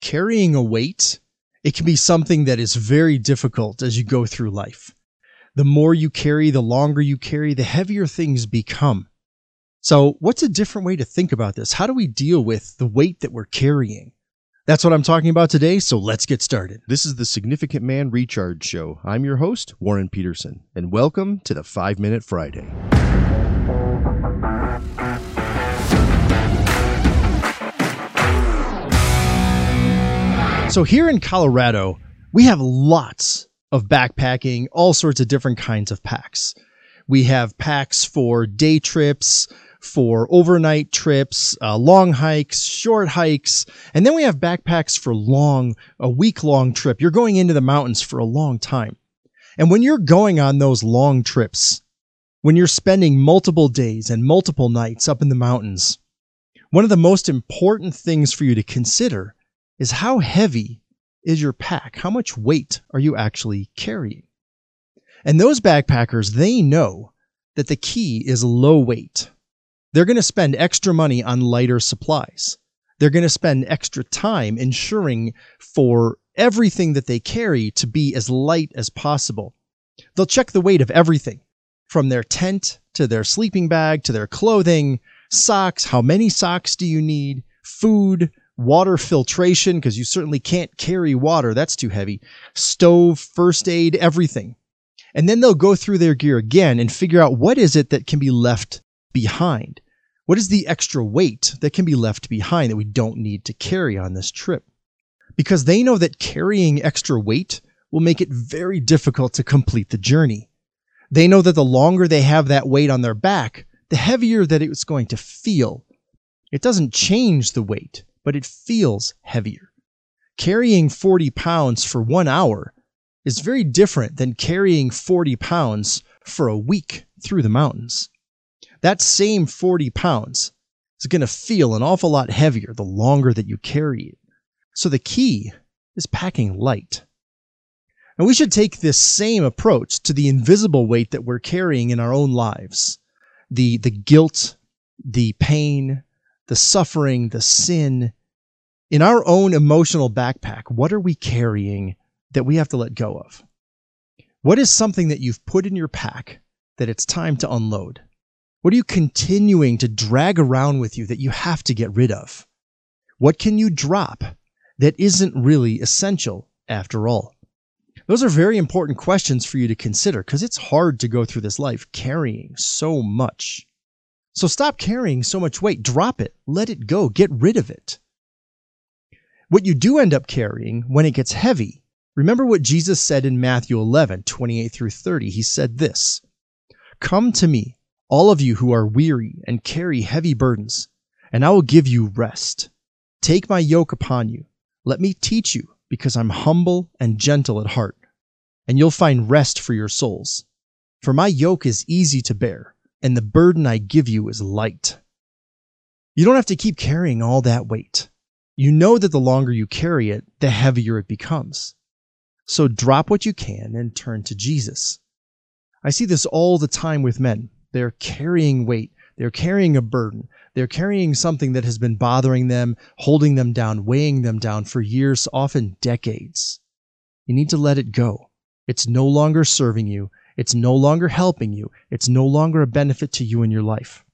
carrying a weight, it can be something that is very difficult as you go through life. The more you carry, the longer you carry, the heavier things become. So, what's a different way to think about this? How do we deal with the weight that we're carrying? That's what I'm talking about today, so let's get started. This is the Significant Man Recharge Show. I'm your host, Warren Peterson, and welcome to the 5 Minute Friday. So, here in Colorado, we have lots of backpacking, all sorts of different kinds of packs. We have packs for day trips, for overnight trips, uh, long hikes, short hikes, and then we have backpacks for long, a week long trip. You're going into the mountains for a long time. And when you're going on those long trips, when you're spending multiple days and multiple nights up in the mountains, one of the most important things for you to consider is how heavy is your pack? How much weight are you actually carrying? And those backpackers, they know that the key is low weight. They're going to spend extra money on lighter supplies. They're going to spend extra time ensuring for everything that they carry to be as light as possible. They'll check the weight of everything from their tent to their sleeping bag to their clothing, socks. How many socks do you need? Food, water filtration, because you certainly can't carry water, that's too heavy, stove, first aid, everything. And then they'll go through their gear again and figure out what is it that can be left behind? What is the extra weight that can be left behind that we don't need to carry on this trip? Because they know that carrying extra weight will make it very difficult to complete the journey. They know that the longer they have that weight on their back, the heavier that it's going to feel. It doesn't change the weight, but it feels heavier. Carrying 40 pounds for one hour is very different than carrying 40 pounds for a week through the mountains. That same 40 pounds is going to feel an awful lot heavier the longer that you carry it. So the key is packing light. And we should take this same approach to the invisible weight that we're carrying in our own lives. The, the guilt, the pain, the suffering, the sin. In our own emotional backpack, what are we carrying that we have to let go of? What is something that you've put in your pack that it's time to unload? What are you continuing to drag around with you that you have to get rid of? What can you drop that isn't really essential after all? Those are very important questions for you to consider because it's hard to go through this life carrying so much. So stop carrying so much weight. Drop it. Let it go. Get rid of it. What you do end up carrying when it gets heavy, remember what Jesus said in Matthew 11, 28 through 30. He said this Come to me, all of you who are weary and carry heavy burdens, and I will give you rest. Take my yoke upon you. Let me teach you, because I'm humble and gentle at heart, and you'll find rest for your souls. For my yoke is easy to bear and the burden I give you is light. You don't have to keep carrying all that weight. You know that the longer you carry it, the heavier it becomes. So drop what you can and turn to Jesus. I see this all the time with men. They're carrying weight. They're carrying a burden. They're carrying something that has been bothering them, holding them down, weighing them down for years, often decades. You need to let it go. It's no longer serving you. It's no longer helping you. It's no longer a benefit to you in your life.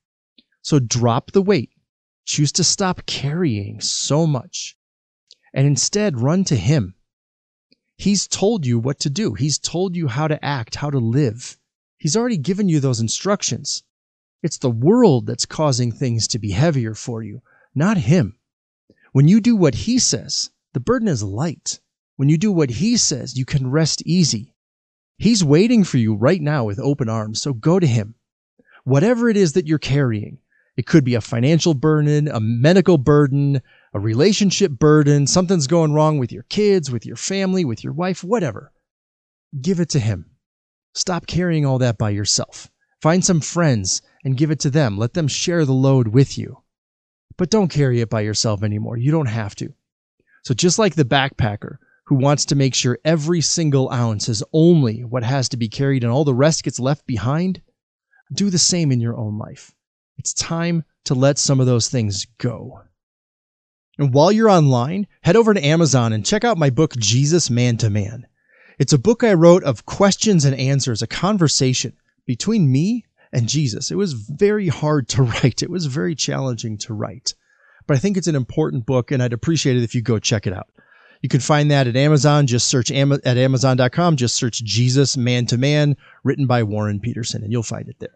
So drop the weight. Choose to stop carrying so much and instead run to Him. He's told you what to do. He's told you how to act, how to live. He's already given you those instructions. It's the world that's causing things to be heavier for you, not Him. When you do what He says, the burden is light. When you do what He says, you can rest easy. He's waiting for you right now with open arms, so go to him. Whatever it is that you're carrying, it could be a financial burden, a medical burden, a relationship burden, something's going wrong with your kids, with your family, with your wife, whatever. Give it to him. Stop carrying all that by yourself. Find some friends and give it to them. Let them share the load with you. But don't carry it by yourself anymore. You don't have to. So just like the backpacker who wants to make sure every single ounce is only what has to be carried and all the rest gets left behind, do the same in your own life. It's time to let some of those things go. And while you're online, head over to Amazon and check out my book, Jesus Man to Man. It's a book I wrote of questions and answers, a conversation between me and Jesus. It was very hard to write. It was very challenging to write. But I think it's an important book and I'd appreciate it if you go check it out. You can find that at Amazon. Just search at Amazon.com. Just search Jesus Man to Man, written by Warren Peterson, and you'll find it there.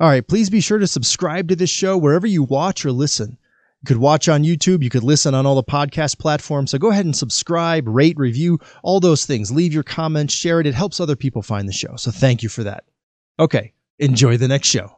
All right. Please be sure to subscribe to this show wherever you watch or listen. You could watch on YouTube. You could listen on all the podcast platforms. So go ahead and subscribe, rate, review, all those things. Leave your comments, share it. It helps other people find the show. So thank you for that. Okay. Enjoy the next show.